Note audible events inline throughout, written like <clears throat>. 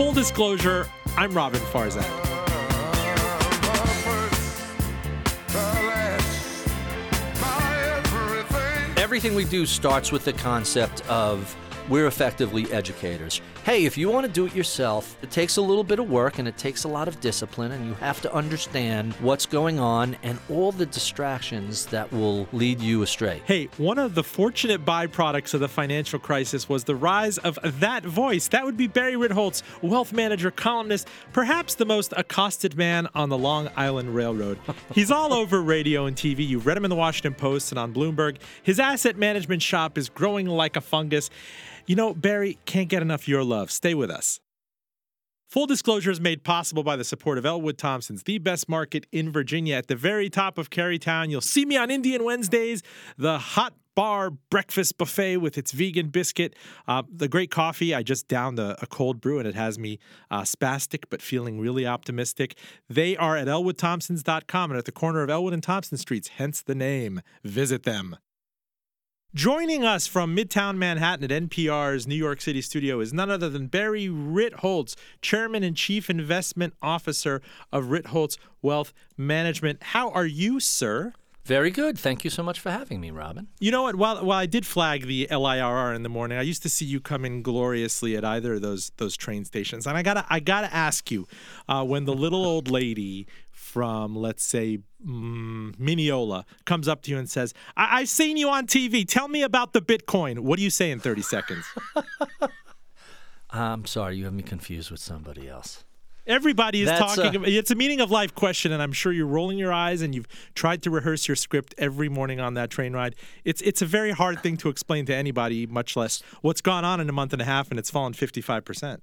Full disclosure, I'm Roben Farzad. Everything we do starts with the concept of we're effectively educators. Hey, if you want to do it yourself, it takes a little bit of work and it takes a lot of discipline, and you have to understand what's going on and all the distractions that will lead you astray. Hey, one of the fortunate byproducts of the financial crisis was the rise of that voice. That would be Barry Ritholtz, wealth manager, columnist, perhaps the most accosted man on the Long Island Railroad. <laughs> He's all over radio and TV. You've read him in the Washington Post and on Bloomberg. His asset management shop is growing like a fungus. You know, Barry can't get enough your love. Stay with us. Full disclosure is made possible by the support of Elwood Thompson's, the best market in Virginia. At the very top of Carytown, you'll see me on Indian Wednesdays, the hot bar breakfast buffet with its vegan biscuit, uh, the great coffee. I just downed a, a, cold brew and it has me uh, spastic but feeling really optimistic. They are at elwoodthompsons.com and at the corner of Elwood and Thompson Streets, hence the name. Visit them. Joining us from Midtown Manhattan at NPR's New York City studio is none other than Barry Ritholtz, Chairman and Chief Investment Officer of Ritholtz Wealth Management. How are you, sir? Very good. Thank you so much for having me, Roben. You know what? While, while I did flag the LIRR in the morning, I used to see you come in gloriously at either of those those train stations, and I gotta I gotta ask you, uh, when the little old lady from, let's say, mm, Mineola comes up to you and says, I- have seen you on TV. Tell me about the Bitcoin. What do you say in 30 seconds? <laughs> I'm sorry, you have me confused with somebody else. Everybody is That's talking. A- it's a meaning of life question, and I'm sure you're rolling your eyes and you've tried to rehearse your script every morning on that train ride. It's it's a very hard thing to explain to anybody, much less what's gone on in a month and a half, and it's fallen 55 percent.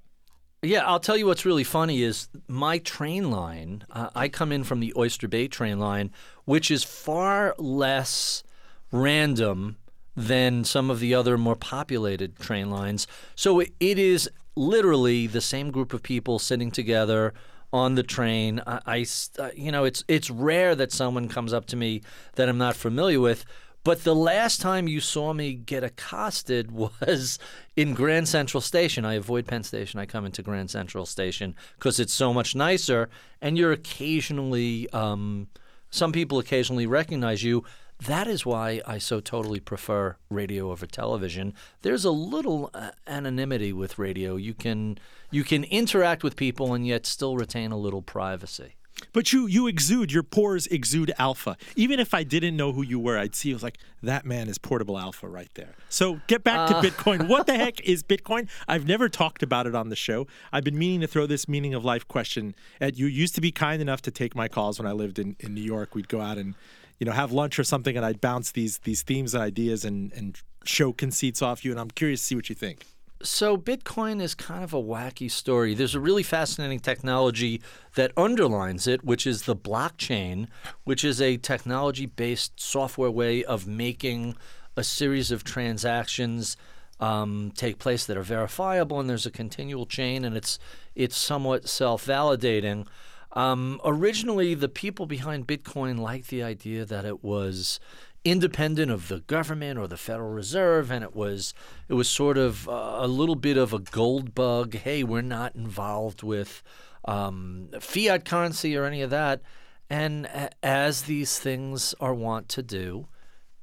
Yeah, I'll tell you what's really funny is my train line. Uh, I come in from the Oyster Bay train line, which is far less random than some of the other more populated train lines. So it, it is literally the same group of people sitting together on the train. I, I uh, you know, it's it's rare that someone comes up to me that I'm not familiar with. But the last time you saw me get accosted <laughs> was in Grand Central Station. I avoid Penn Station. I come into Grand Central Station because it's so much nicer. And you're occasionally, um, some people occasionally recognize you. That is why I so totally prefer radio over television. There's a little uh, anonymity with radio. You can you can interact with people and yet still retain a little privacy. But you you exude your pores exude alpha. Even if I didn't know who you were, I'd see it was like that man is portable alpha right there. So get back uh. to Bitcoin. What the heck <laughs> is Bitcoin? I've never talked about it on the show. I've been meaning to throw this meaning of life question at you. Used to be kind enough to take my calls when I lived in, in New York. We'd go out and you know have lunch or something, and I'd bounce these these themes and ideas and and show conceits off you. And I'm curious to see what you think. So, Bitcoin is kind of a wacky story. There's a really fascinating technology that underlines it, which is the blockchain, which is a technology based software way of making a series of transactions um, take place that are verifiable, and there's a continual chain, and it's, it's somewhat self validating. Um, originally, the people behind Bitcoin liked the idea that it was independent of the government or the Federal Reserve, and it was it was sort of uh, a little bit of a gold bug. Hey, we're not involved with um, fiat currency or any of that. And as these things are wont to do,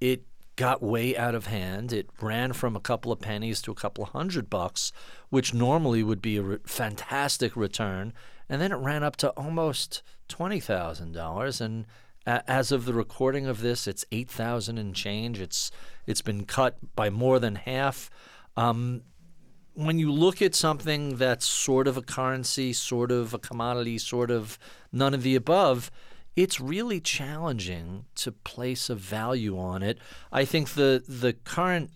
it got way out of hand. It ran from a couple of pennies to a couple of hundred bucks, which normally would be a re- fantastic return. And then it ran up to almost $20,000. And as of the recording of this, it's eight thousand and change. It's it's been cut by more than half. Um, when you look at something that's sort of a currency, sort of a commodity, sort of none of the above, it's really challenging to place a value on it. I think the the current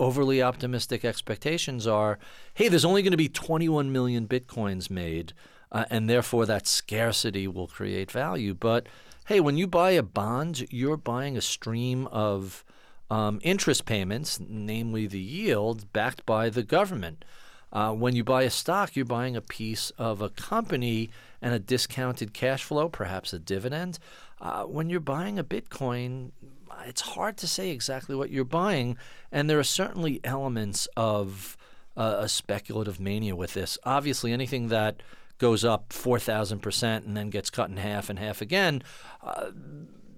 overly optimistic expectations are, hey, there's only going to be 21 million bitcoins made, uh, and therefore that scarcity will create value, but hey, when you buy a bond, you're buying a stream of um, interest payments, namely the yield, backed by the government. Uh, when you buy a stock, you're buying a piece of a company and a discounted cash flow, perhaps a dividend. Uh, when you're buying a Bitcoin, it's hard to say exactly what you're buying, and there are certainly elements of a, a speculative mania with this. Obviously, anything that goes up 4,000% and then gets cut in half and half again, uh,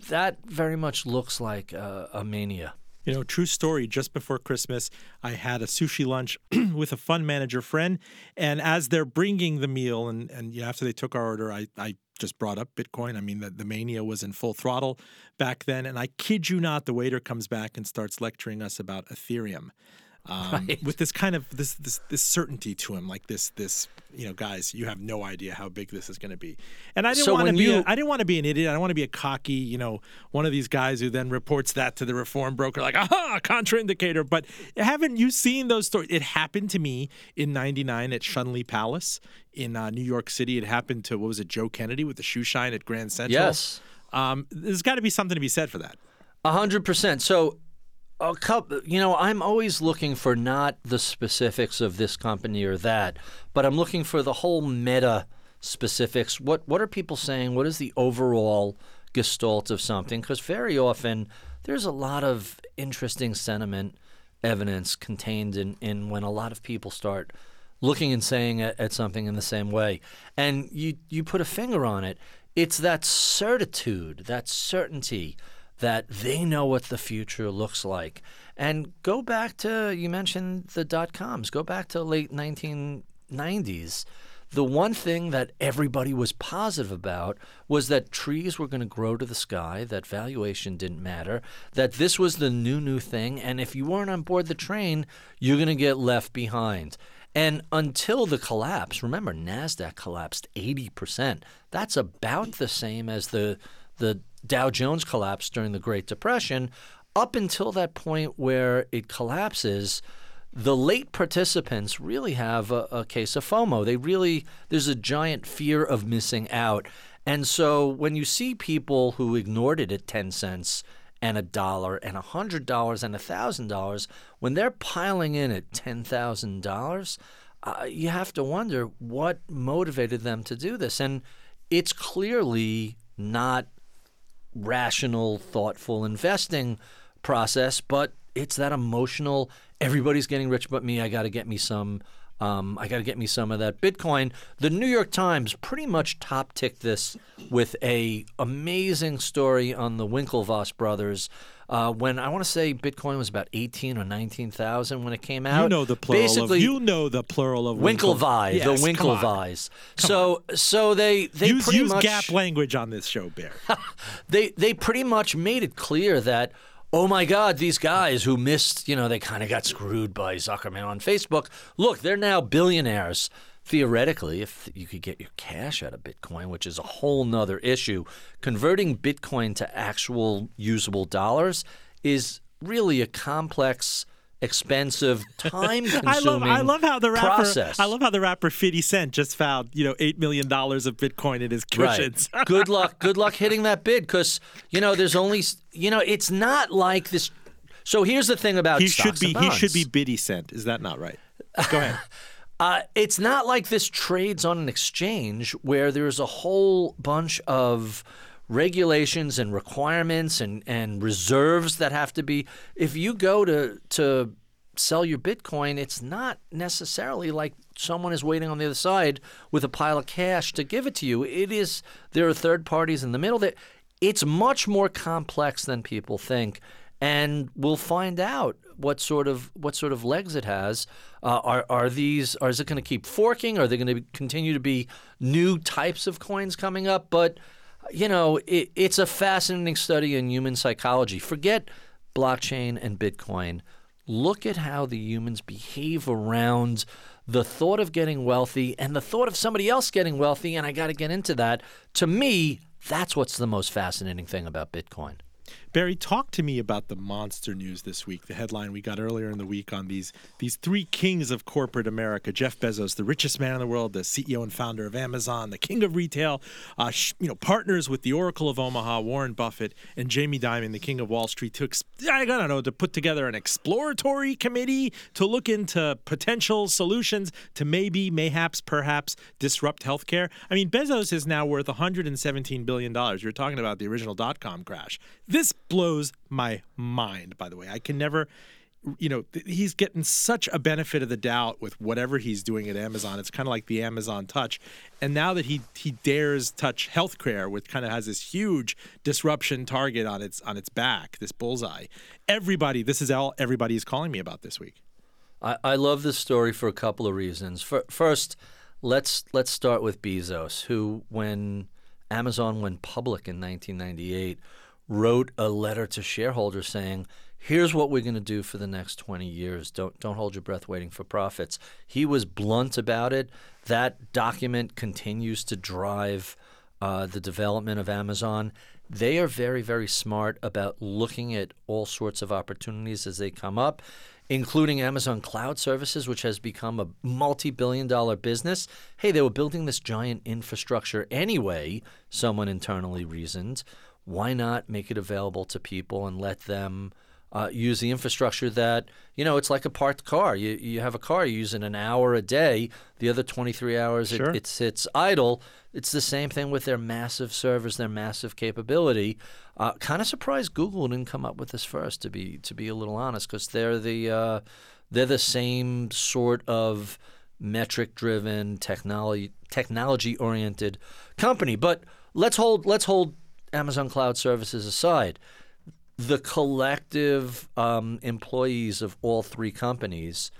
that very much looks like uh, a mania. You know, true story. Just before Christmas, I had a sushi lunch <clears throat> with a fund manager friend, and as they're bringing the meal, and and you know, after they took our order, I I just brought up Bitcoin. I mean, the, the mania was in full throttle back then, and I kid you not, the waiter comes back and starts lecturing us about Ethereum um, <laughs> right. with this kind of this, this this certainty to him, like this this you know, guys, you have no idea how big this is going to be. And I didn't so want to be you... a, I didn't want to be an idiot. I don't want to be a cocky, you know, one of these guys who then reports that to the Reformed Broker, like aha, contraindicator. But haven't you seen those stories? It happened to me in '99 at Schanley Palace in uh, New York City. It happened to what was it, Joe Kennedy with the shoe shine at Grand Central. Yes. Um, there's got to be something to be said for that. A hundred percent. So a couple, you know, I'm always looking for not the specifics of this company or that, but I'm looking for the whole meta specifics. What what are people saying? What is the overall gestalt of something? Because very often there's a lot of interesting sentiment evidence contained in, in when a lot of people start looking and saying at, at something in the same way. And you you put a finger on it. It's that certitude, that certainty that they know what the future looks like. And go back to, you mentioned the dot coms, go back to late 1990s. The one thing that everybody was positive about was that trees were going to grow to the sky, that valuation didn't matter, that this was the new, new thing. And if you weren't on board the train, you're going to get left behind. And until the collapse, remember, NASDAQ collapsed 80%. That's about the same as the, the Dow Jones collapsed during the Great Depression, up until that point where it collapses, the late participants really have a, a, case of FOMO. They really, there's a giant fear of missing out. And so when you see people who ignored it at 10 cents and a dollar and a hundred dollars and a thousand dollars, when they're piling in at $10,000, uh, you have to wonder what motivated them to do this. And it's clearly not rational, thoughtful investing process, but it's that emotional. Everybody's getting rich but me. I got to get me some. Um, I got to get me some of that Bitcoin. The New York Times pretty much top ticked this with a amazing story on the Winklevoss brothers. Uh, when I want to say Bitcoin was about eighteen or nineteen thousand when it came out. You know the plural Basically, of you know the plural of Winklevi, yes, the Winklevis. So on. so they they use, pretty use much, gap language on this show, Bear. <laughs> they they pretty much made it clear that oh my God, these guys who missed, you know, they kind of got screwed by Zuckerman on Facebook. Look, they're now billionaires theoretically, if you could get your cash out of Bitcoin, which is a whole nother issue, converting Bitcoin to actual usable dollars is really a complex expensive, time-consuming <laughs> I love, I love how the rapper, process. I love how the rapper Fifty Cent just found you know eight million dollars of Bitcoin in his cushions. Right. <laughs> good luck, good luck hitting that bid because you know there's only you know it's not like this. So here's the thing about he should be he should be Biddy Cent. Is that not right? Go ahead. <laughs> Uh, it's not like this trades on an exchange where there's a whole bunch of regulations and requirements and, and reserves that have to be. If you go to, to sell your Bitcoin, it's not necessarily like someone is waiting on the other side with a pile of cash to give it to you. It is, there are third parties in the middle that it's much more complex than people think and we'll find out what sort of what sort of legs it has. Uh, are are these? Are, is it going to keep forking? Are there going to continue to be new types of coins coming up? But you know, it, it's a fascinating study in human psychology. Forget blockchain and Bitcoin. Look at how the humans behave around the thought of getting wealthy and the thought of somebody else getting wealthy. And I got to get into that. To me, that's what's the most fascinating thing about Bitcoin. Barry, talk to me about the monster news this week. The headline we got earlier in the week on these these three kings of corporate America: Jeff Bezos, the richest man in the world, the CEO and founder of Amazon, the king of retail, uh, sh- you know, partners with the Oracle of Omaha, Warren Buffett, and Jamie Dimon, the king of Wall Street, to ex- I don't know to put together an exploratory committee to look into potential solutions to maybe, mayhaps, perhaps disrupt healthcare. I mean, Bezos is now worth 117 billion dollars. You're talking about the original dot com crash. This blows my mind, by the way. I can never you know, he's getting such a benefit of the doubt with whatever he's doing at Amazon. It's kind of like the Amazon Touch, and now that he he dares touch healthcare, which kind of has this huge disruption target on its on its back, this bullseye. Everybody, this is all everybody is calling me about this week. I, I love this story for a couple of reasons. For, first, let's let's start with Bezos, who when Amazon went public in 1998 wrote a letter to shareholders saying, "Here's what we're going to do for the next 20 years. Don't don't hold your breath waiting for profits." He was blunt about it. That document continues to drive uh, the development of Amazon. They are very very smart about looking at all sorts of opportunities as they come up including Amazon Cloud Services, which has become a multi billion dollar business. Hey, they were building this giant infrastructure anyway, someone internally reasoned. Why not make it available to people and let them? Uh, use the infrastructure that you know it's like a parked car. You you have a car, you use it an hour a day. The other 23 hours Sure. it, it sits idle. It's the same thing with their massive servers, their massive capability. Uh, kind of surprised Google didn't come up with this first. To be to be a little honest, because they're the uh, they're the same sort of metric driven technology technology oriented company. But let's hold let's hold Amazon Cloud Services aside the collective um, employees of all three companies,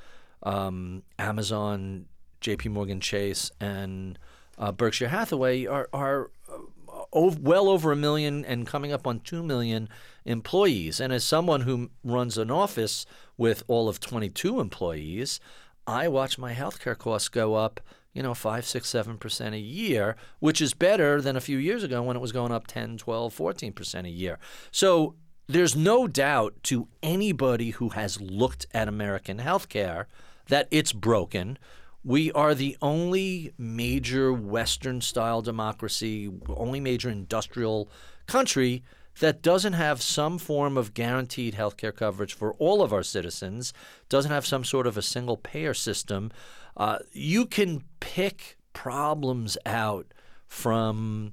um, Amazon, J.P. Morgan Chase, and uh, Berkshire Hathaway, are are uh, well over a million and coming up on two million employees. And as someone who runs an office with all of 22 employees, I watch my healthcare costs go up you know, 5, 6, 7% a year, which is better than a few years ago when it was going up 10, 12, 14% a year. So there's no doubt to anybody who has looked at American healthcare that it's broken. We are the only major Western style democracy, only major industrial country that doesn't have some form of guaranteed healthcare coverage for all of our citizens, doesn't have some sort of a single payer system. Uh, you can pick problems out from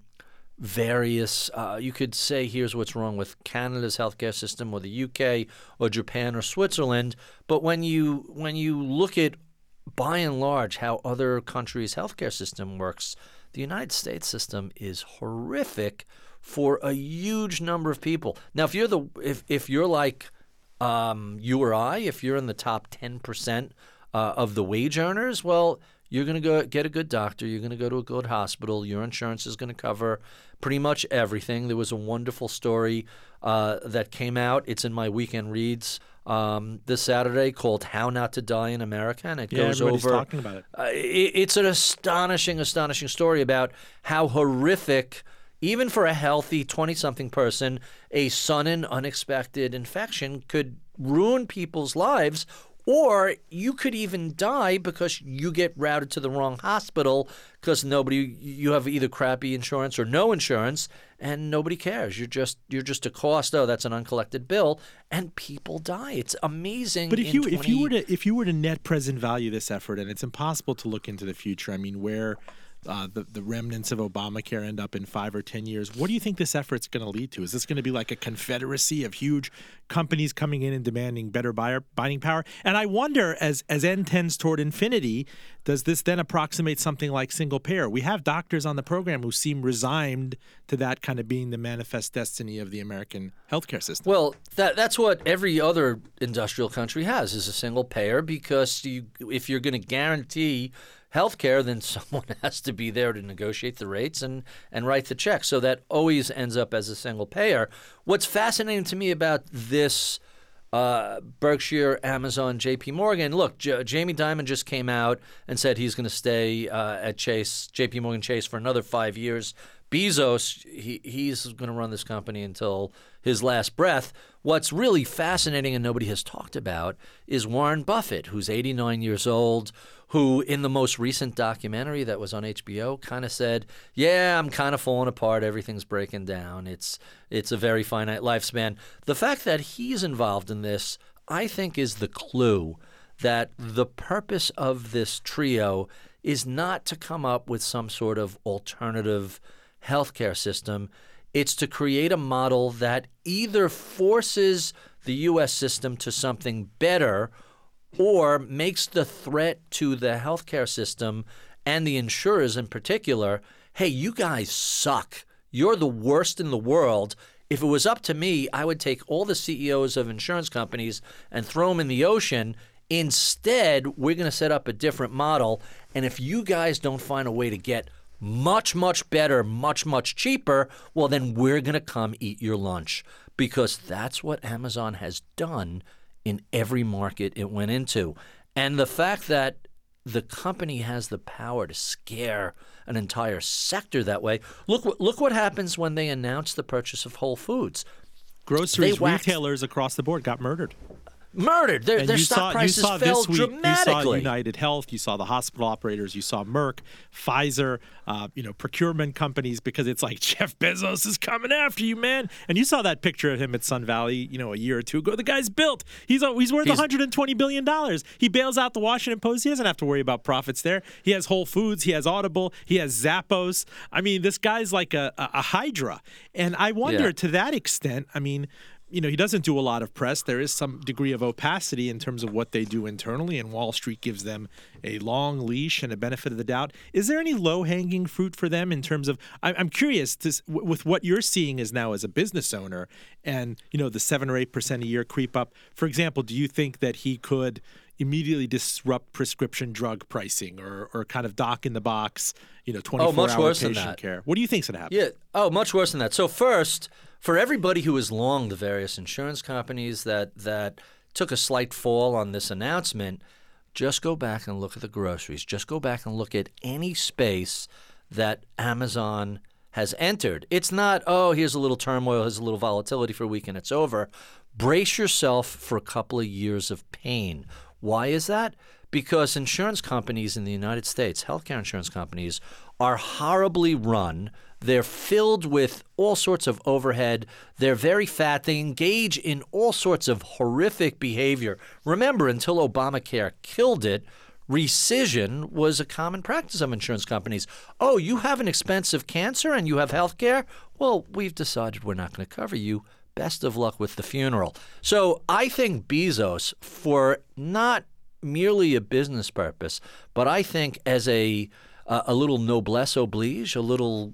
various uh, you could say here's what's wrong with Canada's healthcare system or the UK or Japan or Switzerland but when you when you look at by and large how other countries healthcare system works the United States system is horrific for a huge number of people now if you're the if if you're like um, you or I if you're in the top 10% uh, of the wage earners well you're going to go get a good doctor. You're going to go to a good hospital. Your insurance is going to cover pretty much everything. There was a wonderful story uh, that came out. It's in my weekend reads um, this Saturday called "How Not to Die in America," and it Yeah, goes everybody's over. talking about it. Uh, it- it's an astonishing, astonishing story about how horrific, even for a healthy 20 something person, a sudden, unexpected infection could ruin people's lives. Or you could even die because you get routed to the wrong hospital because nobody you have either crappy insurance or no insurance and nobody cares. You're just you're just a cost. Oh, that's an uncollected bill, and people die. It's amazing. But if you if you were to if you were to net present value this effort, and it's impossible to look into the future. I mean, where uh, the the remnants of Obamacare end up in five or ten years, what do you think this effort's going to lead to? Is this going to be like a confederacy of huge companies coming in and demanding better buyer buying power? And I wonder, as as n tends toward infinity, does this then approximate something like single payer? We have doctors on the program who seem resigned to that kind of being the manifest destiny of the American healthcare system. Well, that that's what every other industrial country has is a single payer because you if you're going to guarantee health care, then <laughs> someone has to be there to negotiate the rates and, and write the check. So that always ends up as a single payer. What's fascinating to me about this uh, Berkshire, Amazon, J.P. Morgan. Look, J- Jamie Dimon just came out and said he's going to stay uh, at Chase, J.P. Morgan Chase, for another five years. Bezos, he, he's going to run this company until his last breath. What's really fascinating and nobody has talked about is Warren Buffett, who's 89 years old, who in the most recent documentary that was on HBO kind of said, "Yeah, I'm kind of falling apart. Everything's breaking down. It's it's a very finite lifespan." The fact that he's involved in this, I think, is the clue that the purpose of this trio is not to come up with some sort of alternative healthcare system. It's to create a model that either forces the U.S. system to something better or makes the threat to the healthcare system and the insurers in particular hey, you guys suck. You're the worst in the world. If it was up to me, I would take all the CEOs of insurance companies and throw them in the ocean. Instead, we're going to set up a different model. And if you guys don't find a way to get much, much better, much, much cheaper, well, then we're going to come eat your lunch because that's what Amazon has done in every market it went into. And the fact that the company has the power to scare an entire sector that way. Look what look what happens when they announce the purchase of Whole Foods. Groceries retailers across the board got murdered murdered. Their, their stock saw, prices fell week, dramatically. You saw United Health, you saw the hospital operators, you saw Merck, Pfizer, uh, you know, procurement companies because it's like <laughs> Jeff Bezos is coming after you, man. And you saw that picture of him at Sun Valley, you know, a year or two ago. The guy's built. He's he's worth he's, 120 billion dollars. He bails out the Washington Post. He doesn't have to worry about profits there. He has Whole Foods. He has Audible. He has Zappos. I mean, this guy's like a, a, a hydra. And I wonder yeah. to that extent. I mean you know, he doesn't do a lot of press. There is some degree of opacity in terms of what they do internally, and Wall Street gives them a long leash and a benefit of the doubt. Is there any low hanging fruit for them in terms of? I'm curious to, with what you're seeing as now as a business owner, and you know the seven or eight percent a year creep up. For example, do you think that he could? Immediately disrupt prescription drug pricing or, or kind of dock in the box, you know, 24 oh, much hour worse patient than that. care. What do you think's going to happen? Yeah. Oh, much worse than that. So first, for everybody who has long the various insurance companies that that took a slight fall on this announcement, just go back and look at the groceries. Just go back and look at any space that Amazon has entered. It's not, oh, here's a little turmoil, here's a little volatility for a week and it's over. Brace yourself for a couple of years of pain. Why is that? Because insurance companies in the United States, healthcare insurance companies, are horribly run they're filled with all sorts of overhead. They're very fat. They engage in all sorts of horrific behavior. Remember, until Obamacare killed it, rescission was a common practice of insurance companies. Oh, you have an expensive cancer and you have health care? Well, we've decided we're not going to cover you. Best of luck with the funeral. So I think Bezos, for not merely a business purpose, but I think as a a little noblesse oblige, a little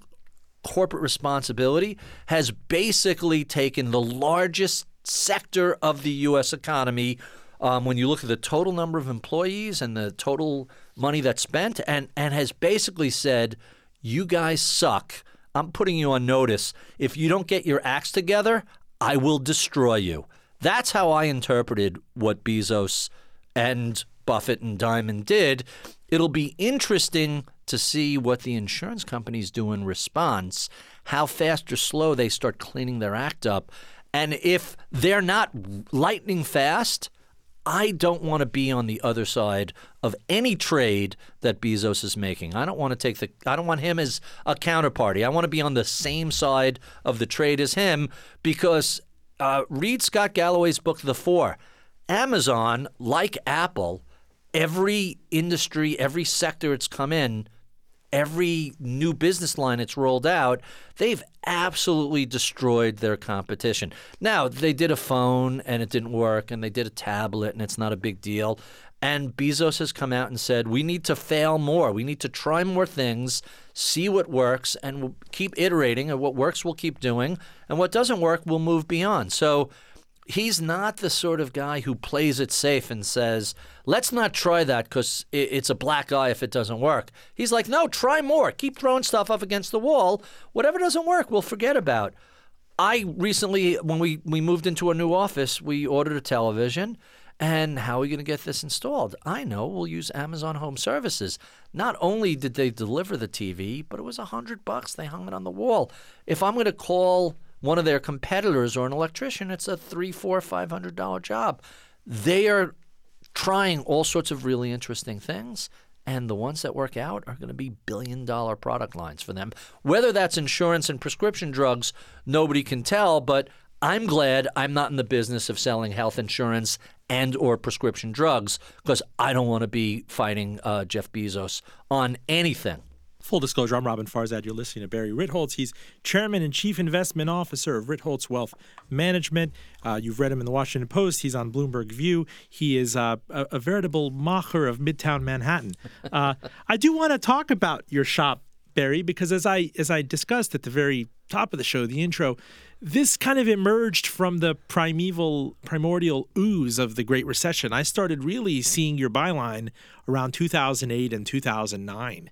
corporate responsibility has basically taken the largest sector of the U.S. economy. Um, when you look at the total number of employees and the total money that's spent, and, and has basically said, You guys suck. I'm putting you on notice. If you don't get your acts together, I will destroy you. That's how I interpreted what Bezos and Buffett and Dimon did. It'll be interesting to see what the insurance companies do in response, how fast or slow they start cleaning their act up. And if they're not lightning fast, I don't want to be on the other side of any trade that Bezos is making. I don't want to take the I don't want him as a counterparty. I want to be on the same side of the trade as him because uh, read Scott Galloway's book The Four. Amazon, like Apple, every industry, every sector it's come in, every new business line it's rolled out, they've absolutely destroyed their competition. Now, they did a phone and it didn't work, and they did a tablet and it's not a big deal. And Bezos has come out and said, we need to fail more. We need to try more things, see what works, and we'll keep iterating. And what works, we'll keep doing. And what doesn't work, we'll move beyond. So he's not the sort of guy who plays it safe and says, let's not try that because it's a black eye if it doesn't work. He's like, no, try more. Keep throwing stuff up against the wall. Whatever doesn't work, we'll forget about. I recently, when we, we moved into a new office, we ordered a television. And how are we going to get this installed? I know we'll use Amazon Home Services. Not only did they deliver the TV, but it was a hundred bucks. They hung it on the wall. If I'm going to call one of their competitors or an electrician, it's a three, four, five hundred dollar job. They are trying all sorts of really interesting things. And the ones that work out are going to be billion dollar product lines for them. Whether that's insurance and prescription drugs, nobody can tell, but I'm glad I'm not in the business of selling health insurance and or prescription drugs because I don't want to be fighting uh, Jeff Bezos on anything. Full disclosure, I'm Roben Farzad. You're listening to Barry Ritholtz. He's chairman and chief investment officer of Ritholtz Wealth Management. Uh, you've read him in the Washington Post. He's on Bloomberg View. He is uh, a, a, veritable macher of Midtown Manhattan. Uh, <laughs> I do want to talk about your shop, Barry, because as I as I discussed at the very top of the show, the intro, this kind of emerged from the primeval, primordial ooze of the Great Recession. I started really seeing your byline around 2008 and 2009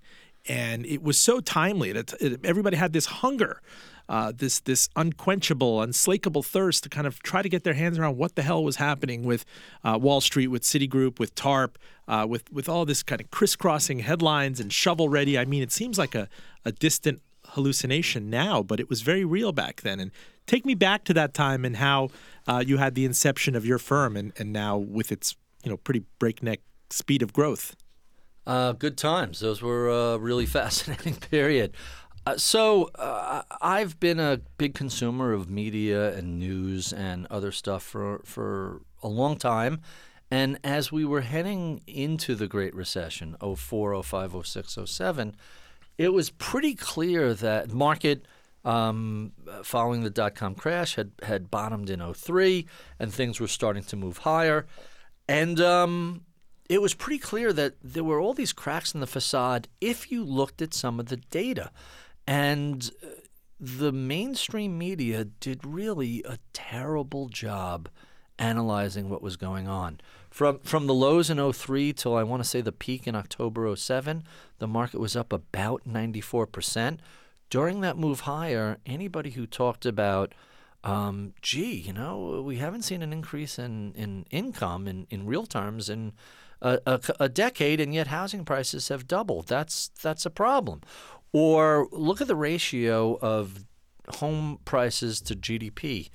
and it was so timely. It, it, everybody had this hunger, uh, this this unquenchable, unslakable thirst to kind of try to get their hands around what the hell was happening with uh, Wall Street, with Citigroup, with TARP, uh, with with all this kind of crisscrossing headlines and shovel ready. I mean, it seems like a, a distant hallucination now, but it was very real back then. And take me back to that time and how uh, you had the inception of your firm, and, and now with its you know pretty breakneck speed of growth. Uh, good times. Those were a really <laughs> fascinating period. Uh, so uh, I've been a big consumer of media and news and other stuff for for a long time. And as we were heading into the Great Recession, 04, 05, 06, 07, it was pretty clear that market um, following the dot com crash had, had bottomed in 03 and things were starting to move higher. And um, it was pretty clear that there were all these cracks in the facade if you looked at some of the data. And uh, the mainstream media did really a terrible job analyzing what was going on. From from the lows in 03 till I want to say the peak in October 07, the market was up about 94%. During that move higher, anybody who talked about um, gee, you know, we haven't seen an increase in, in income in, in real terms in a, a, decade, and yet housing prices have doubled. That's that's a problem. Or look at the ratio of home prices to GDP.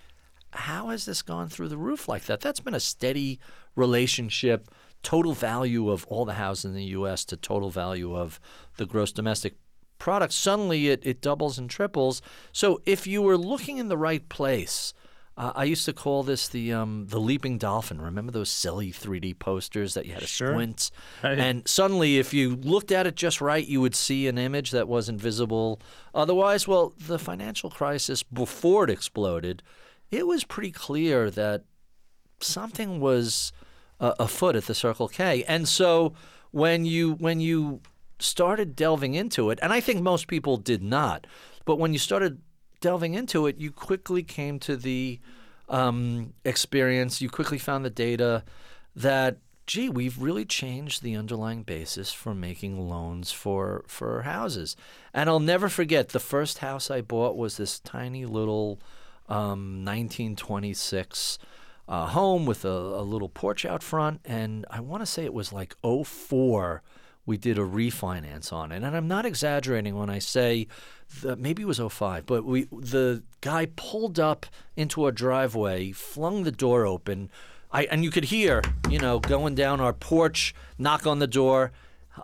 How has this gone through the roof like that? That's been a steady relationship. Total value of all the houses in the U.S. to total value of the gross domestic product. Suddenly, it, it doubles and triples. So, if you were looking in the right place, uh, I used to call this the um, the leaping dolphin. Remember those silly 3D posters that you had to sure. squint, and suddenly, if you looked at it just right, you would see an image that wasn't visible otherwise. Well, the financial crisis before it exploded, it was pretty clear that something was uh, afoot at the Circle K, and so when you when you started delving into it, and I think most people did not, but when you started delving into it, you quickly came to the um, experience, you quickly found the data that, gee, we've really changed the underlying basis for making loans for, for houses. And I'll never forget the first house I bought was this tiny little um, 1926 uh, home with a, a little porch out front. And I want to say it was like 04 we did a refinance on it. And I'm not exaggerating when I say the, maybe it was 05, but we the guy pulled up into our driveway, flung the door open. I, and you could hear, you know, going down our porch, knock on the door.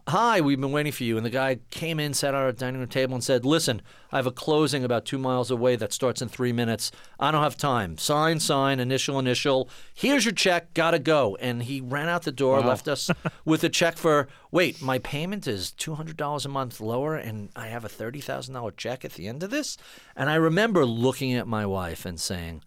Hi, we've been waiting for you. And the guy came in, sat at our dining room table, and said, Listen, I have a closing about two miles away that starts in three minutes. I don't have time. Sign, sign, initial, initial. Here's your check. Gotta go. And he ran out the door, wow. left us <laughs> with a check for, wait, my payment is $200 a month lower, and I have a $30,000 check at the end of this? And I remember looking at my wife and saying,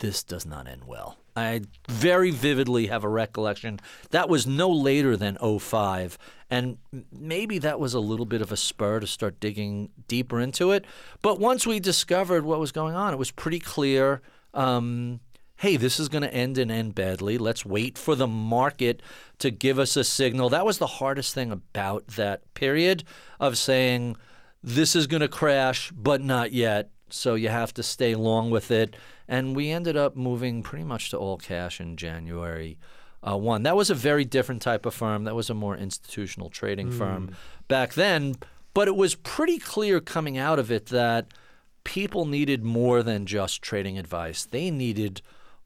This does not end well. I very vividly have a recollection. That was no later than 05. And maybe that was a little bit of a spur to start digging deeper into it. But once we discovered what was going on, it was pretty clear um, hey, this is going to end and end badly. Let's wait for the market to give us a signal. That was the hardest thing about that period of saying, this is going to crash, but not yet. So you have to stay long with it. And we ended up moving pretty much to all cash in January uh, 1. That was a very different type of firm. That was a more institutional trading mm. firm back then. But it was pretty clear coming out of it that people needed more than just trading advice. They needed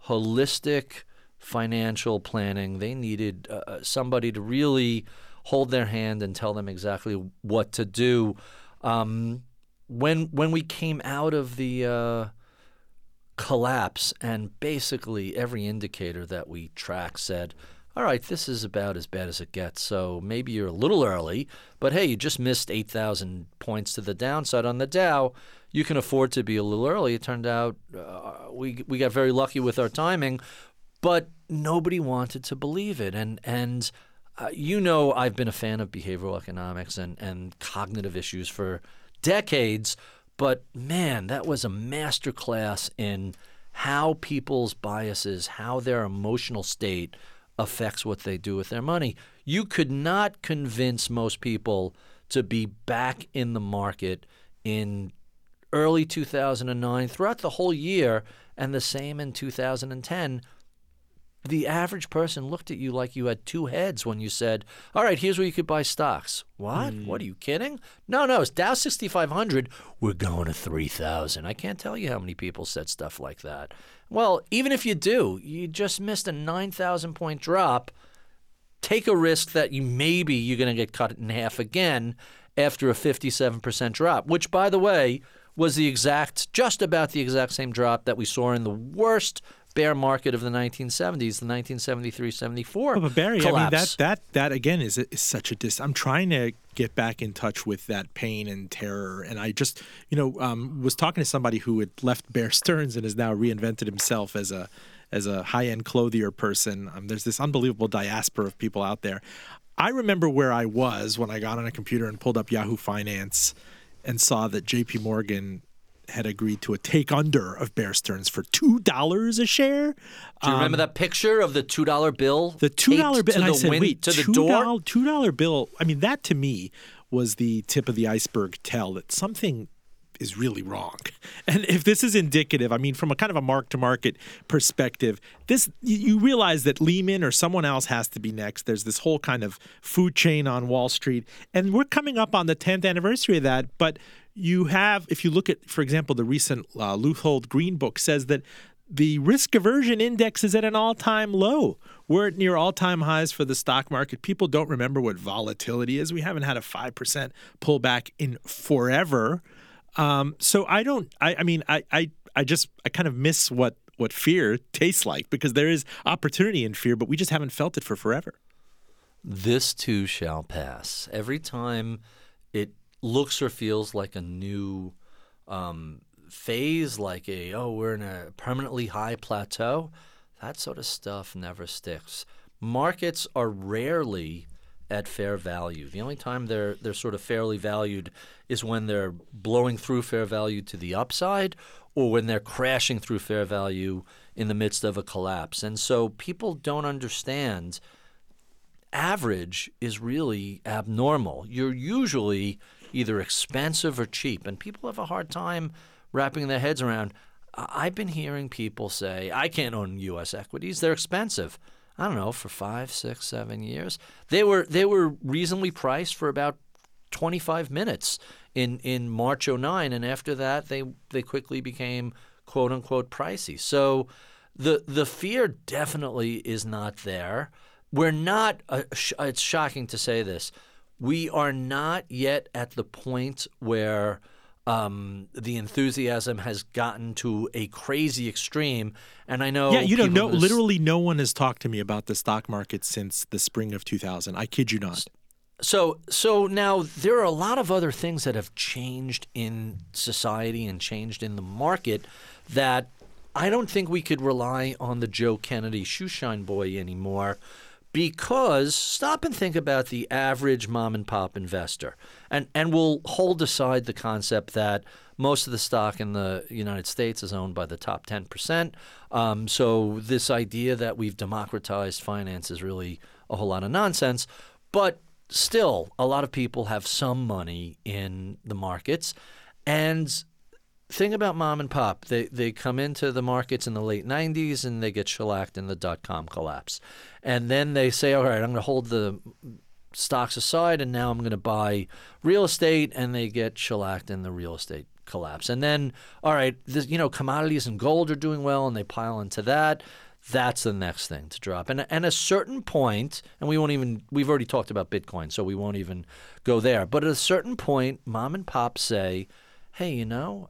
holistic financial planning. They needed uh, uh somebody to really hold their hand and tell them exactly what to do. Um, when when we came out of the uh, collapse, and basically every indicator that we track said, all right, this is about as bad as it gets. So maybe you're a little early, but hey, you just missed 8,000 points to the downside on the Dow. You can afford to be a little early. It turned out uh, we we got very lucky with our timing, but nobody wanted to believe it. And and uh, you know, I've been a fan of behavioral economics and and cognitive issues for decades. But man, that was a masterclass in how people's biases, how their emotional state affects what they do with their money. You could not convince most people to be back in the market in early 2009 throughout the whole year and the same in 2010 the average person looked at you like you had two heads when you said, "All right, here's where you could buy stocks." What? Mm. What are you kidding? No, no, it's Dow 6500. We're going to 3000. I can't tell you how many people said stuff like that. Well, even if you do, you just missed a 9000 point drop. Take a risk that you maybe you're going to get cut in half again after a 57% drop, which by the way, was the exact just about the exact same drop that we saw in the worst bear market of the 1970s, the 1973-74 but Barry, collapse. I mean that that that again is, is such a dis. I'm trying to get back in touch with that pain and terror, and I just you know um, was talking to somebody who had left Bear Stearns and has now reinvented himself as a as a high-end clothier person. Um, there's this unbelievable diaspora of people out there. I remember where I was when I got on a computer and pulled up Yahoo Finance and saw that J.P. Morgan had agreed to a take under of Bear Stearns for two dollars a share. Do you um, remember that picture of the two dollar bill? The two dollar bill, and I said, wind, "Wait, to the door, two dollar bill." I mean, that to me was the tip of the iceberg. Tell that something is really wrong. <laughs> And if this is indicative, I mean, from a kind of a mark to market perspective, this you realize that Lehman or someone else has to be next. There's this whole kind of food chain on Wall Street, and we're coming up on the 10th anniversary of that. But you have, if you look at, for example, the recent uh, Leuthold Green Book says that the risk aversion index is at an all time low. We're at near all time highs for the stock market. People don't remember what volatility is. We haven't had a 5% pullback in forever. Um, so I don't, I, I mean, I, I, I just, I kind of miss what, what fear tastes like because there is opportunity in fear, but we just haven't felt it for forever. This too shall pass. Every time looks or feels like a new um, phase, like a, oh, we're in a permanently high plateau, that sort of stuff never sticks. Markets are rarely at fair value. The only time they're they're sort of fairly valued is when they're blowing through fair value to the upside or when they're crashing through fair value in the midst of a collapse. And so people don't understand average is really abnormal. You're usually either expensive or cheap. And people have a hard time wrapping their heads around. I've been hearing people say, I can't own U.S. equities. They're expensive. I don't know, for five, six, seven years. They were they were reasonably priced for about 25 minutes in, in March 09. And after that, they, they quickly became quote unquote pricey. So the, the fear definitely is not there. We're not, uh, sh- it's shocking to say this, we are not yet at the point where um, the enthusiasm has gotten to a crazy extreme. And I know. Yeah, you don't know. Literally, no one has talked to me about the stock market since the spring of 2000. I kid you not. So, so now there are a lot of other things that have changed in society and changed in the market that I don't think we could rely on the Joe Kennedy shoeshine boy anymore because stop and think about the average mom and pop investor and and we'll hold aside the concept that most of the stock in the United States is owned by the top 10%. Um, so this idea that we've democratized finance is really a whole lot of nonsense. But still, a lot of people have some money in the markets. And thing about mom and pop, they, they come into the markets in the late 90s and they get shellacked in the dot com collapse. And then they say, all right, I'm going to hold the stocks aside and now I'm going to buy real estate and they get shellacked in the real estate collapse. And then, all right, this, you know, commodities and gold are doing well and they pile into that. That's the next thing to drop. And and a certain point, and we won't even we've already talked about Bitcoin, so we won't even go there. But at a certain point, mom and pop say, "Hey, you know,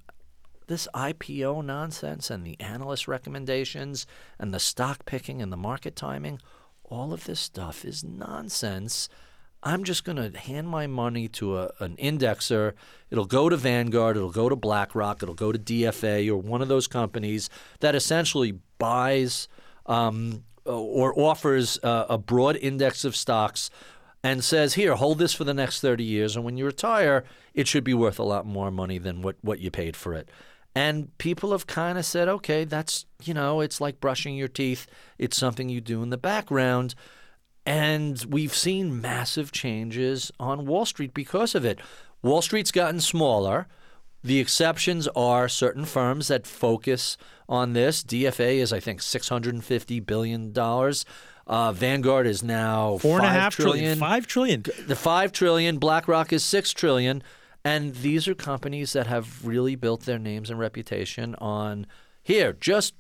this IPO nonsense and the analyst recommendations and the stock picking and the market timing, all of this stuff is nonsense. I'm just going to hand my money to a, an indexer. It'll go to Vanguard, it'll go to BlackRock, it'll go to DFA or one of those companies that essentially buys um, or offers uh, a broad index of stocks and says, here, hold this for the next 30 years. And when you retire, it should be worth a lot more money than what, what you paid for it. And people have kind of said, okay, that's, you know, it's like brushing your teeth. It's something you do in the background. And we've seen massive changes on Wall Street because of it. Wall Street's gotten smaller. The exceptions are certain firms that focus on this. DFA is, I think, $650 billion. Uh, Vanguard is now Four and a half trillion. trillion. Five trillion. The five trillion. BlackRock is six trillion, and these are companies that have really built their names and reputation on here. Just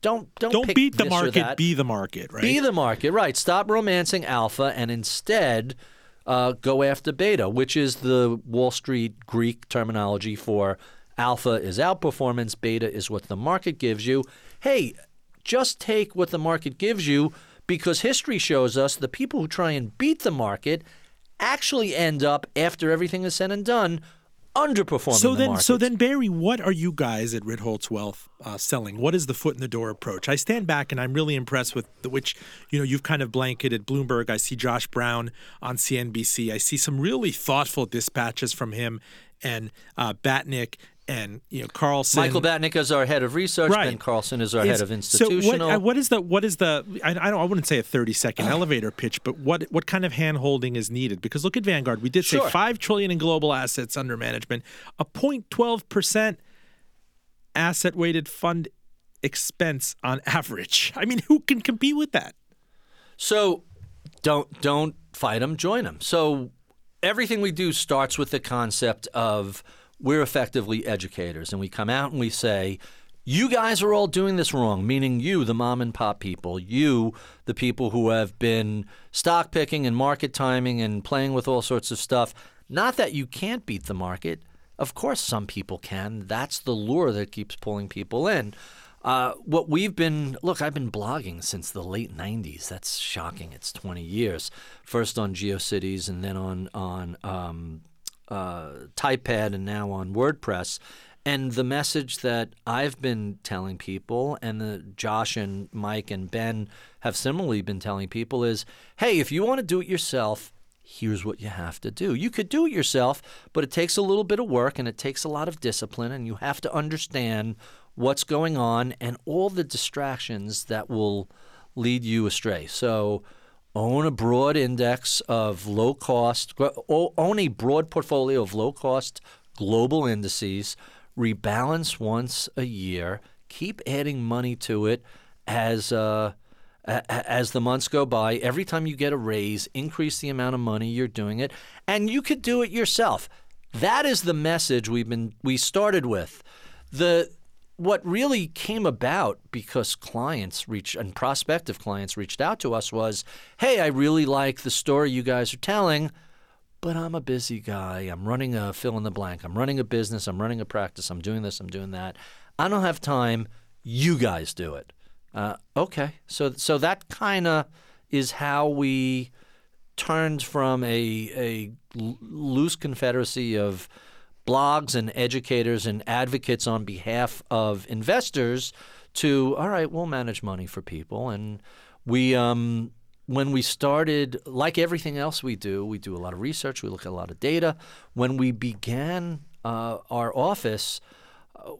don't don't Don't beat the market, be the market, right? Be the market, right? Stop romancing alpha and instead uh, go after beta, which is the Wall Street Greek terminology for alpha is outperformance, beta is what the market gives you. Hey, just take what the market gives you because history shows us the people who try and beat the market actually end up, after everything is said and done, underperforming so the then, so then, Barry, what are you guys at Ritholtz Wealth uh, selling? What is the foot in the door approach? I stand back and I'm really impressed with the, which you know you've kind of blanketed Bloomberg. I see Josh Brown on CNBC. I see some really thoughtful dispatches from him and uh, Batnick and you know Carlson. Michael Batnick is our head of research. Right. Ben Carlson is our Is- head of institutional. So what, uh, what is the what is the I, I don't I wouldn't say a thirty second elevator pitch, but what what kind of hand holding is needed? Because look at Vanguard. We did say five trillion in global assets under management, a 0.12 percent asset weighted fund expense on average. I mean, who can compete with that? So don't don't fight them, join them. So everything we do starts with the concept of we're effectively educators, and we come out and we say. You guys are all doing this wrong, meaning you, the mom and pop people, you, the people who have been stock picking and market timing and playing with all sorts of stuff. Not that you can't beat the market. Of course, some people can. That's the lure that keeps pulling people in. Uh, what we've been look, I've been blogging since the late '90s. That's shocking. It's 20 years. First on GeoCities, and then on on um, uh, TypePad, and now on WordPress. And the message that I've been telling people, and the Josh and Mike and Ben have similarly been telling people, is, hey, if you want to do it yourself, here's what you have to do. You could do it yourself, but it takes a little bit of work and it takes a lot of discipline, and you have to understand what's going on and all the distractions that will lead you astray. So, own a broad index of low cost, own a broad portfolio of low cost global indices, rebalance once a year, keep adding money to it as uh, as the months go by, every time you get a raise, increase the amount of money you're doing it, and you could do it yourself. That is the message we've been we started with. The what really came about because clients reached and prospective clients reached out to us was, "Hey, I really like the story you guys are telling." But I'm a busy guy. I'm running a fill in the blank. I'm running a business. I'm running a practice. I'm doing this. I'm doing that. I don't have time. You guys do it. Uh, okay, so so that kind of is how we turned from a a loose confederacy of blogs and educators and advocates on behalf of investors to all right, we'll manage money for people and we um when we started like everything else we do, we do a lot of research, we look at a lot of data. When we began uh, our office,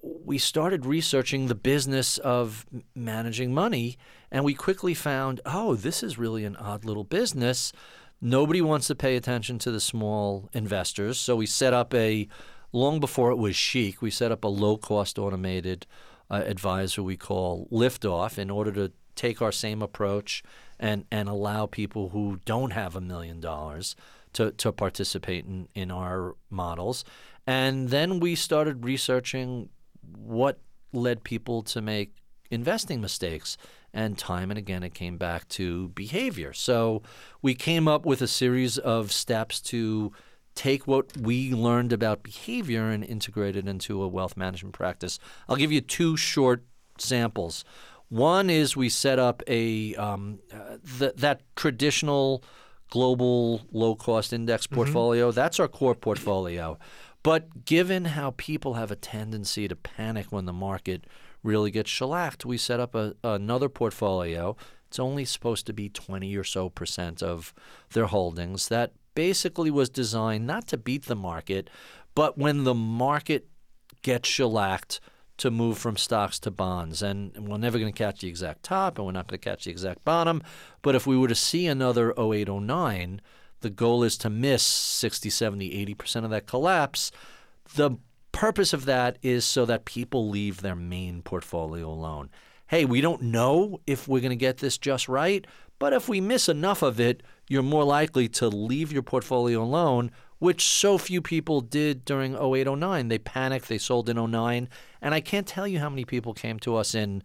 we started researching the business of managing money, and we quickly found, oh, this is really an odd little business. Nobody wants to pay attention to the small investors, so we set up a long before it was chic. We set up a low-cost automated uh, advisor we call Liftoff in order to take our same approach and and allow people who don't have a million dollars to to participate in in our models. And then we started researching what led people to make investing mistakes. And time and again, it came back to behavior. So we came up with a series of steps to take what we learned about behavior and integrate it into a wealth management practice. I'll give you two short samples. One is we set up a um, uh, th- that traditional global low cost index portfolio. That's our core portfolio. But given how people have a tendency to panic when the market really gets shellacked, we set up a, another portfolio. It's only supposed to be 20 or so percent of their holdings that basically was designed not to beat the market, but when the market gets shellacked, to move from stocks to bonds. And we're never going to catch the exact top and we're not going to catch the exact bottom. But if we were to see another 08, 09, the goal is to miss 60, 70, 80% of that collapse. The purpose of that is so that people leave their main portfolio alone. Hey, we don't know if we're going to get this just right, but if we miss enough of it, you're more likely to leave your portfolio alone which so few people did during 08 09. They panicked, they sold in 09. And I can't tell you how many people came to us in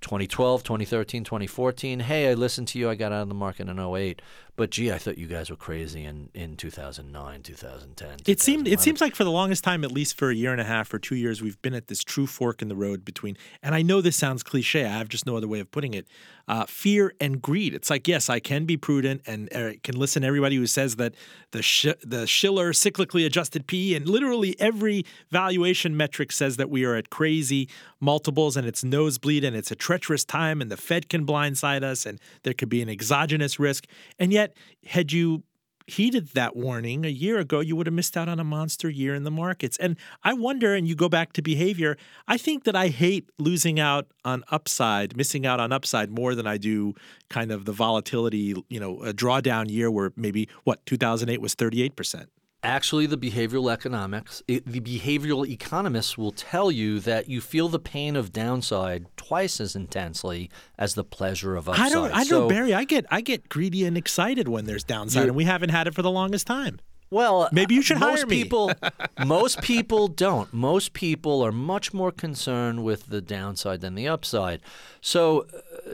2012, 2013, 2014. Hey, I listened to you. I got out of the market in 08. But gee, I thought you guys were crazy in, in 2009, 2010. It seemed it seems like for the longest time, at least for a year and a half or two years, we've been at this true fork in the road between. And I know this sounds cliche. I have just no other way of putting it. Uh, fear and greed. It's like yes, I can be prudent and uh, can listen to everybody who says that the sh- the Shiller cyclically adjusted P and literally every valuation metric says that we are at crazy multiples and it's nosebleed and it's a treacherous time and the Fed can blindside us and there could be an exogenous risk. And yet had you heeded that warning a year ago, you would have missed out on a monster year in the markets. And I wonder, and you go back to behavior, I think that I hate losing out on upside, missing out on upside more than I do kind of the volatility, you know, a drawdown year where maybe what, 2008 was 38% actually the behavioral economics it, the behavioral economists will tell you that you feel the pain of downside twice as intensely as the pleasure of upside. I don't I so, know Barry I get I get greedy and excited when there's downside and we haven't had it for the longest time. Well, maybe you should most hire me. people <laughs> most people don't. Most people are much more concerned with the downside than the upside. So uh,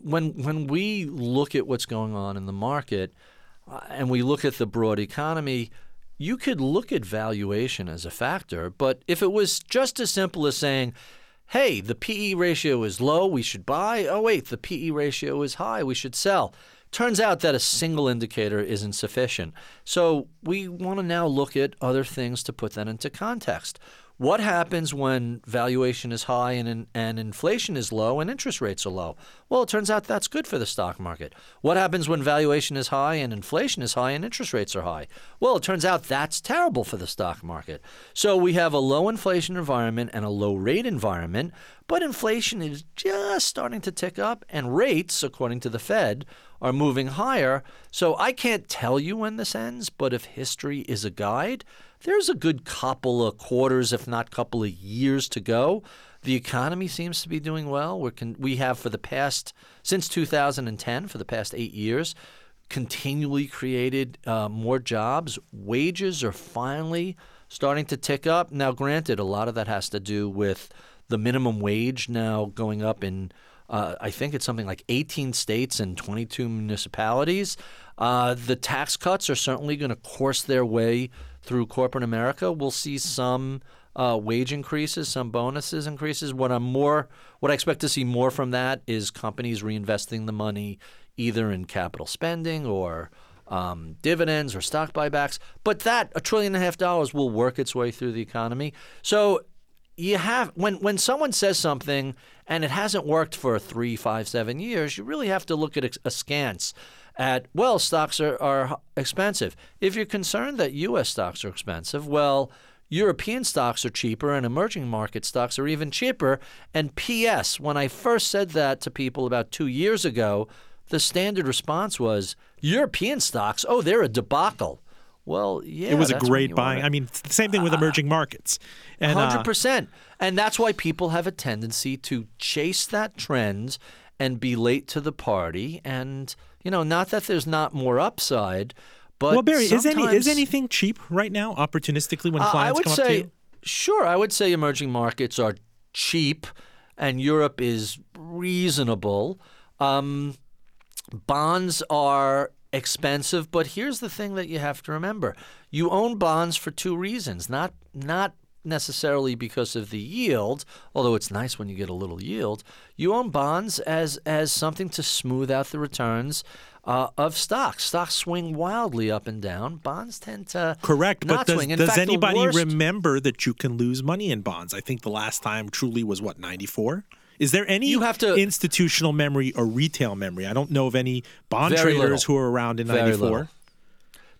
when when we look at what's going on in the market, uh, Uh, and we look at the broad economy, you could look at valuation as a factor, but if it was just as simple as saying, hey, the PE ratio is low, we should buy. Oh, wait, the PE ratio is high, we should sell. Turns out that a single indicator isn't sufficient. So we want to now look at other things to put that into context. What happens when valuation is high and, and inflation is low and interest rates are low? Well, it turns out that's good for the stock market. What happens when valuation is high and inflation is high and interest rates are high? Well, it turns out that's terrible for the stock market. So we have a low inflation environment and a low rate environment, but inflation is just starting to tick up, and rates, according to the Fed, are moving higher. So I can't tell you when this ends, but if history is a guide, there's a good couple of quarters, if not couple of years to go. The economy seems to be doing well. we con- we have for the past since 2010, for the past eight years, continually created uh, more jobs. Wages are finally starting to tick up. Now, granted, a lot of that has to do with the minimum wage now going up in. Uh, I think it's something like 18 states and 22 municipalities. Uh, the tax cuts are certainly going to course their way through corporate America. We'll see some uh, wage increases, some bonuses increases. What I'm more, what I expect to see more from that is companies reinvesting the money either in capital spending or um, dividends or stock buybacks. But that a trillion and a half dollars will work its way through the economy. So you have when when someone says something and it hasn't worked for three, five, seven years, you really have to look at it askance at, well, stocks are, are expensive. If you're concerned that U.S. stocks are expensive, well, European stocks are cheaper and emerging market stocks are even cheaper. And P.S., when I first said that to people about two years ago, the standard response was European stocks, oh, they're a debacle. Well, yeah, it was a great buying. I mean, same thing with uh, emerging markets. Hundred uh, percent, and that's why people have a tendency to chase that trend and be late to the party and you know, not that there's not more upside, but well, Barry, is any is anything cheap right now, opportunistically when clients uh, I would come say, up to you? Sure, I would say emerging markets are cheap, and Europe is reasonable. Um, bonds are expensive, but here's the thing that you have to remember: you own bonds for two reasons, not not necessarily because of the yield, although it's nice when you get a little yield. You own bonds as as something to smooth out the returns uh, of stocks. Stocks swing wildly up and down. Bonds tend to correct. But does, does fact, anybody worst- remember that you can lose money in bonds? I think the last time truly was what ninety four. Is there any You have to- institutional memory or retail memory? I don't know of any bond traders little. who are around in ninety four.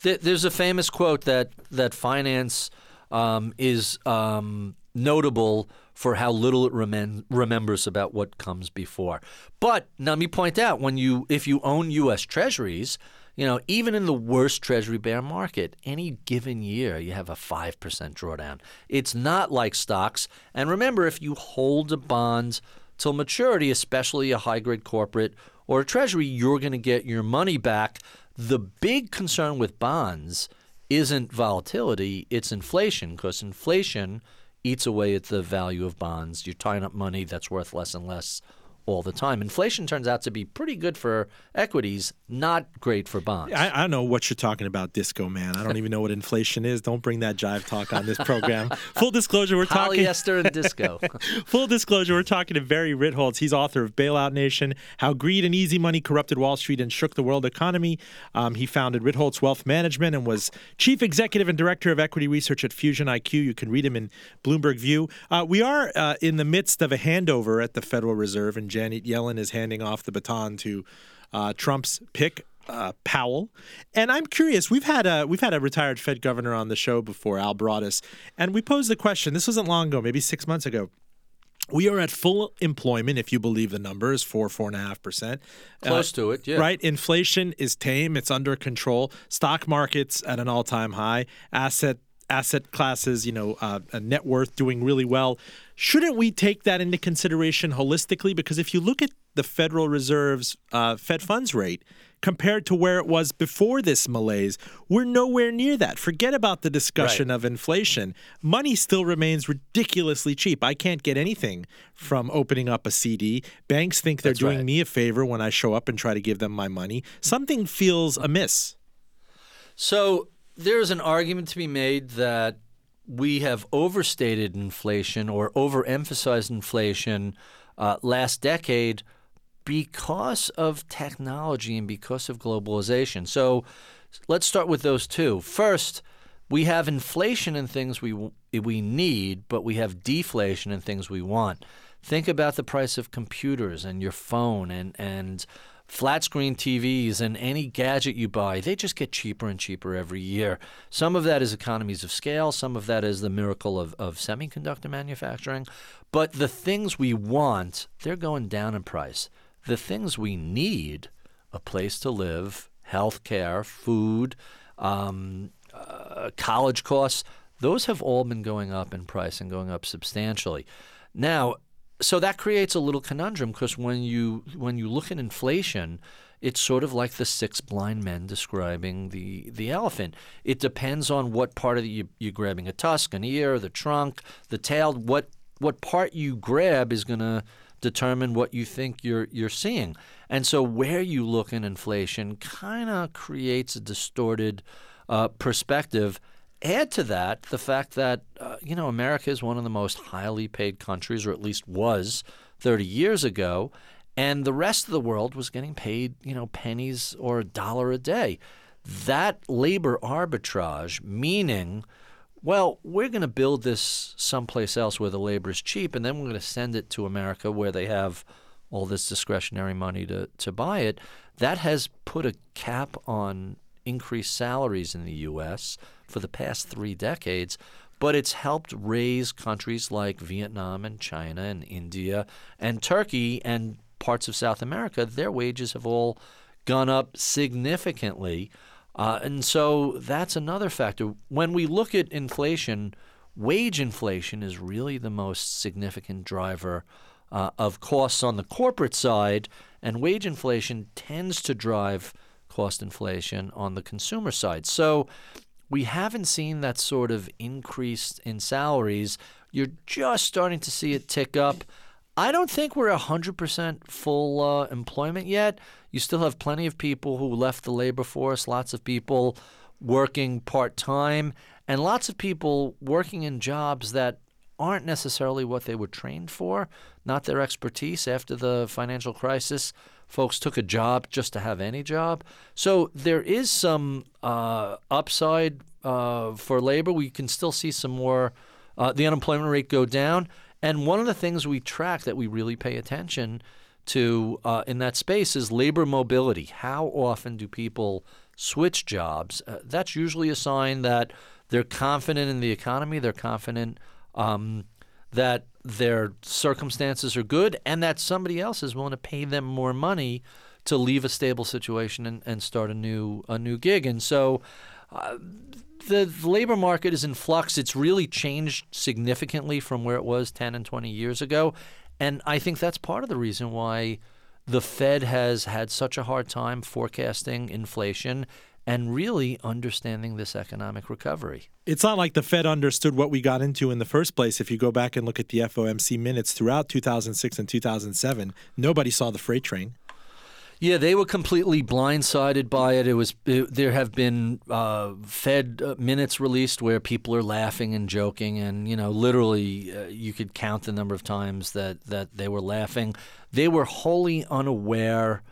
There's a famous quote that that finance um, is um, notable for how little it remem- remembers about what comes before. But now let me point out when you if you own U.S. Treasuries, you know even in the worst Treasury bear market, any given year you have a five percent drawdown. It's not like stocks. And remember, if you hold a bond till maturity, especially a high grade corporate or a treasury, you're going to get your money back. The big concern with bonds isn't volatility, it's inflation, because inflation eats away at the value of bonds. You're tying up money that's worth less and less all the time. Inflation turns out to be pretty good for equities, not great for bonds. I, I don't know what you're talking about, Disco Man. I don't even know what inflation is. Don't bring that jive talk on this program. <laughs> Full disclosure, we're talking. Polyester and disco. <laughs> Full disclosure, we're talking to Barry Ritholtz. He's author of Bailout Nation How Greed and Easy Money Corrupted Wall Street and Shook the World Economy. Um, he founded Ritholtz Wealth Management and was chief executive and director of equity research at Fusion IQ. You can read him in Bloomberg View. Uh, we are uh, in the midst of a handover at the Federal Reserve, and Janet Yellen is handing off the baton to uh, Trump's pick. Uh, Powell, and I'm curious. We've had a we've had a retired Fed governor on the show before, Al Broaddus, and we posed the question. This wasn't long ago, maybe six months ago. We are at full employment, if you believe the numbers, four, four and a half percent. Close to it, yeah. Right? Inflation is tame, it's under control. Stock markets at an all time high. Asset asset classes, you know, uh, a net worth doing really well. Shouldn't we take that into consideration holistically? Because if you look at the Federal Reserve's uh, Fed funds rate compared to where it was before this malaise, we're nowhere near that. Forget about the discussion Right. of inflation. Money still remains ridiculously cheap. I can't get anything from opening up a CD. Banks think they're That's doing right. me a favor when I show up and try to give them my money. Something feels amiss. So there's an argument to be made that we have overstated inflation or overemphasized inflation uh, last decade because of technology and because of globalization. So let's start with those two. First, we have inflation in things we we need, but we have deflation in things we want. Think about the price of computers and your phone and and flat screen TVs and any gadget you buy. They just get cheaper and cheaper every year. Some of that is economies of scale. Some of that is the miracle of, of semiconductor manufacturing. But the things we want, they're going down in price. The things we need, a place to live, health care, food, um, uh, college costs, those have all been going up in price and going up substantially. Now, so that creates a little conundrum because when you when you look at inflation, it's sort of like the six blind men describing the the elephant. It depends on what part of the, you, you're grabbing a tusk, an ear, the trunk, the tail. What what part you grab is going to determine what you think you're you're seeing. And so where you look in inflation kind of creates a distorted uh, perspective. Add to that the fact that uh, you know America is one of the most highly paid countries, or at least was 30 years ago, and the rest of the world was getting paid you know pennies or a dollar a day. That labor arbitrage, meaning well, we're going to build this someplace else where the labor is cheap, and then we're going to send it to America where they have all this discretionary money to, to buy it. That has put a cap on increased salaries in the U.S. for the past three decades, but it's helped raise countries like Vietnam and China and India and Turkey and parts of South America. Their wages have all gone up significantly. Uh, and so that's another factor. When we look at inflation, wage inflation is really the most significant driver uh, of costs on the corporate side, and wage inflation tends to drive cost inflation on the consumer side. So we haven't seen that sort of increase in salaries. You're just starting to see it tick up. I don't think we're 100% full uh, employment yet. You still have plenty of people who left the labor force, lots of people working part time, and lots of people working in jobs that aren't necessarily what they were trained for, not their expertise after the financial crisis. Folks took a job just to have any job. So there is some uh, upside uh, for labor. We can still see some more, uh, the unemployment rate go down. And one of the things we track that we really pay attention to uh, in that space is labor mobility. How often do people switch jobs? Uh, that's usually a sign that they're confident in the economy, they're confident um, that their circumstances are good, and that somebody else is willing to pay them more money to leave a stable situation and, and start a new a new gig. And so. Uh, the, the labor market is in flux. It's really changed significantly from where it was 10 and 20 years ago. And I think that's part of the reason why the Fed has had such a hard time forecasting inflation and really understanding this economic recovery. It's not like the Fed understood what we got into in the first place. If you go back and look at the FOMC minutes throughout 2006 and 2007, nobody saw the freight train. Yeah, they were completely blindsided by it. It was it, there have been uh, Fed uh, minutes released where people are laughing and joking, and you know, literally, uh, you could count the number of times that that they were laughing. They were wholly unaware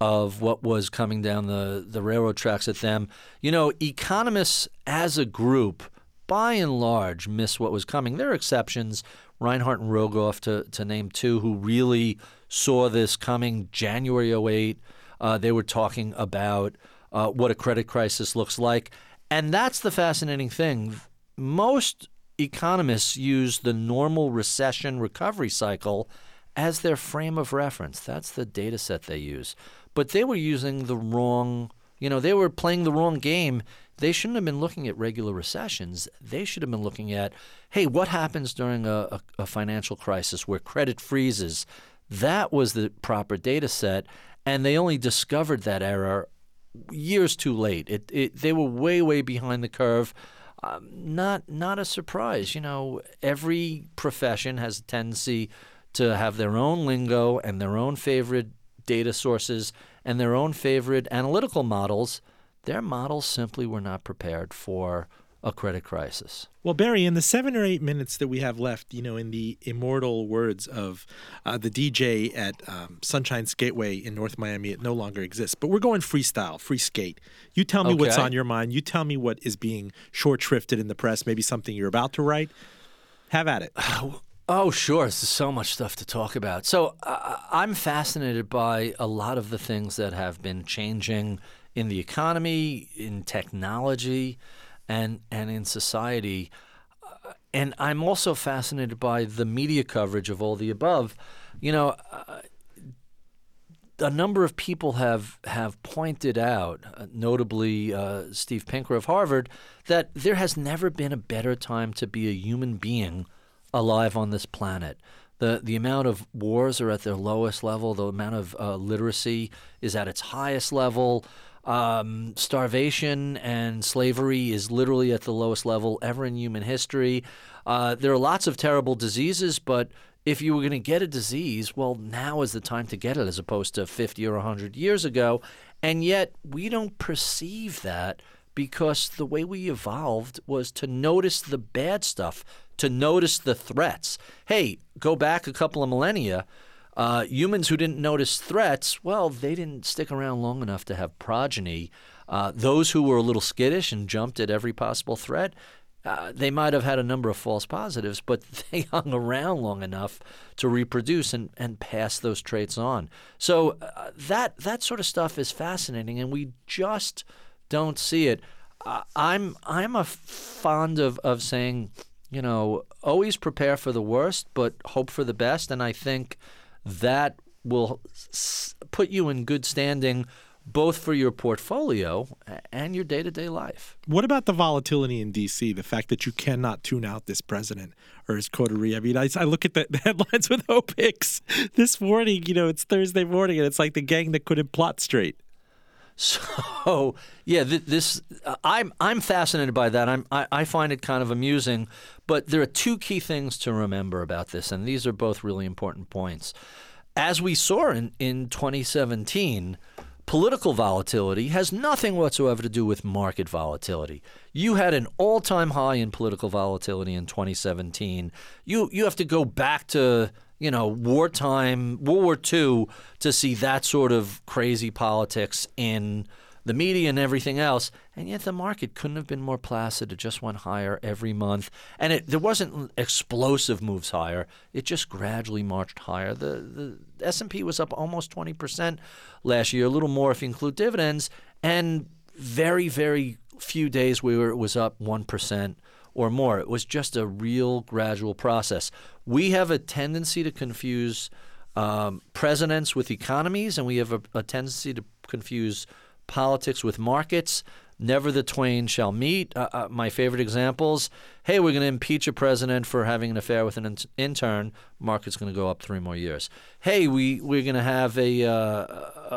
of what was coming down the the railroad tracks at them. You know, economists as a group, by and large, miss what was coming. There are exceptions. Reinhart and Rogoff, to to name two, who really saw this coming January 08. Uh, they were talking about uh, what a credit crisis looks like. And that's the fascinating thing. Most economists use the normal recession recovery cycle as their frame of reference. That's the data set they use. But they were using the wrong, you know, they were playing the wrong game. They shouldn't have been looking at regular recessions. They should have been looking at, hey, what happens during a, a, a financial crisis where credit freezes? That was the proper data set, and they only discovered that error years too late. It, it they were way way behind the curve. Um, not not a surprise. You know, every profession has a tendency to have their own lingo and their own favorite data sources and their own favorite analytical models. Their models simply were not prepared for a credit crisis. Well, Barry, in the seven or eight minutes that we have left, you know, in the immortal words of uh, the DJ at um, Sunshine Skateway in North Miami, it no longer exists. But we're going freestyle, free skate. You tell me okay. what's on your mind. You tell me what is being short shrifted in the press, maybe something you're about to write. Have at it. <sighs> Oh, sure. There's so much stuff to talk about. So uh, I'm fascinated by a lot of the things that have been changing in the economy, in technology and and in society. Uh, and I'm also fascinated by the media coverage of all the above. You know, uh, a number of people have have pointed out, uh, notably uh, Steve Pinker of Harvard, that there has never been a better time to be a human being alive on this planet. The, the amount of wars are at their lowest level. The amount of uh, literacy is at its highest level. Um, starvation and slavery is literally at the lowest level ever in human history. Uh, there are lots of terrible diseases, but if you were going to get a disease, well, now is the time to get it as opposed to 50 or 100 years ago. And yet, we don't perceive that because the way we evolved was to notice the bad stuff, to notice the threats. Hey, go back a couple of millennia uh, humans who didn't notice threats, well, they didn't stick around long enough to have progeny. Uh, those who were a little skittish and jumped at every possible threat, uh, they might have had a number of false positives, but <laughs> they hung around long enough to reproduce and, and pass those traits on. So uh, that that sort of stuff is fascinating, and we just don't see it. Uh, I'm I'm a fond of, of saying, you know, always prepare for the worst, but hope for the best, and I think that will s- put you in good standing both for your portfolio and your day to day life. What about the volatility in D.C., the fact that you cannot tune out this president or his coterie? I mean, I, I look at the, the <laughs> headlines with OPIX this morning, you know, it's Thursday morning, and it's like the gang that couldn't plot straight. So yeah, th- this uh, I'm I'm fascinated by that. I'm I, I, find it kind of amusing, but there are two key things to remember about this, and these are both really important points. As we saw in in 2017, political volatility has nothing whatsoever to do with market volatility. You had an all-time high in political volatility in 2017. You you have to go back to you know wartime World War II to see that sort of crazy politics in the media and everything else, and yet the market couldn't have been more placid. It just went higher every month, and it there wasn't explosive moves higher. It just gradually marched higher. The the S and P was up almost twenty percent last year, a little more if you include dividends, and very very few days where it was up one percent or more. It was just a real gradual process. We have a tendency to confuse um, presidents with economies, and we have a, a tendency to confuse politics with markets. Never the twain shall meet. Uh, uh, my favorite examples hey, we're going to impeach a president for having an affair with an in- intern. Market's going to go up three more years. Hey, we, we're going to have a, uh,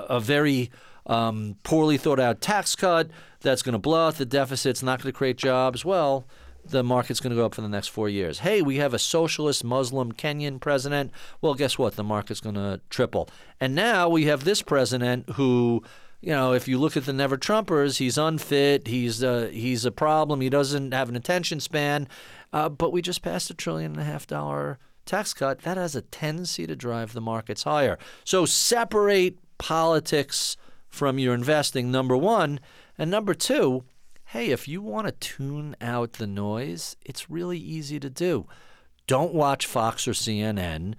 a very um, poorly thought out tax cut that's going to blow out the deficits, not going to create jobs. Well, the market's going to go up for the next four years. Hey, we have a socialist Muslim Kenyan president. Well, guess what? The market's going to triple. And now we have this president who you know, if you look at the Never Trumpers, he's unfit. He's uh, he's a problem. He doesn't have an attention span. Uh, but we just passed a trillion and a half dollar tax cut. That has a tendency to drive the markets higher. So separate politics from your investing. Number one, and number two. Hey, if you want to tune out the noise, it's really easy to do. Don't watch Fox or CNN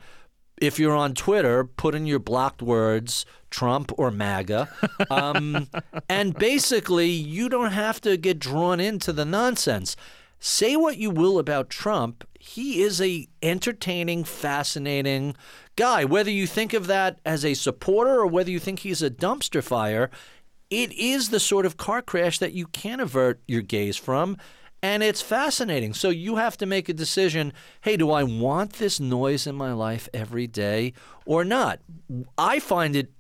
if you're on Twitter, put in your blocked words, Trump or MAGA. Um, <laughs> and basically, you don't have to get drawn into the nonsense. Say what you will about Trump, he is a entertaining, fascinating guy. Whether you think of that as a supporter or whether you think he's a dumpster fire, it is the sort of car crash that you can't avert your gaze from. And it's fascinating. So you have to make a decision hey, do I want this noise in my life every day or not? I find it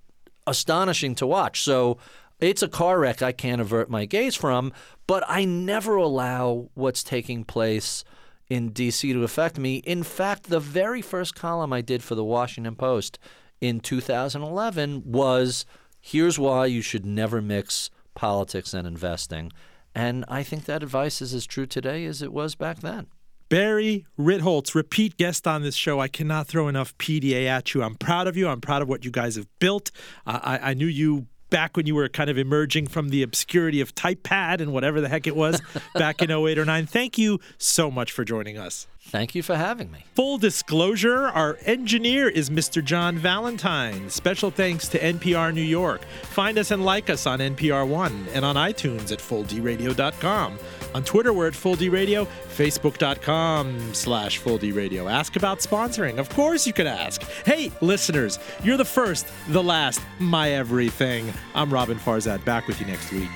astonishing to watch. So it's a car wreck I can't avert my gaze from, but I never allow what's taking place in DC to affect me. In fact, the very first column I did for the Washington Post in 2011 was here's why you should never mix politics and investing. And I think that advice is as true today as it was back then. Barry Ritholtz, repeat guest on this show. I cannot throw enough PDA at you. I'm proud of you. I'm proud of what you guys have built. Uh, I, I knew you back when you were kind of emerging from the obscurity of TypePad and whatever the heck it was <laughs> back in 08 or 9. Thank you so much for joining us. Thank you for having me. Full disclosure our engineer is Mr. John Valentine. Special thanks to NPR New York. Find us and like us on NPR One and on iTunes at FullDRadio.com. On Twitter, we're at Full D Radio, Facebook.com slash Full D Radio. Ask about sponsoring. Of course, you can ask. Hey, listeners, you're the first, the last, my everything. I'm Roben Farzad, back with you next week.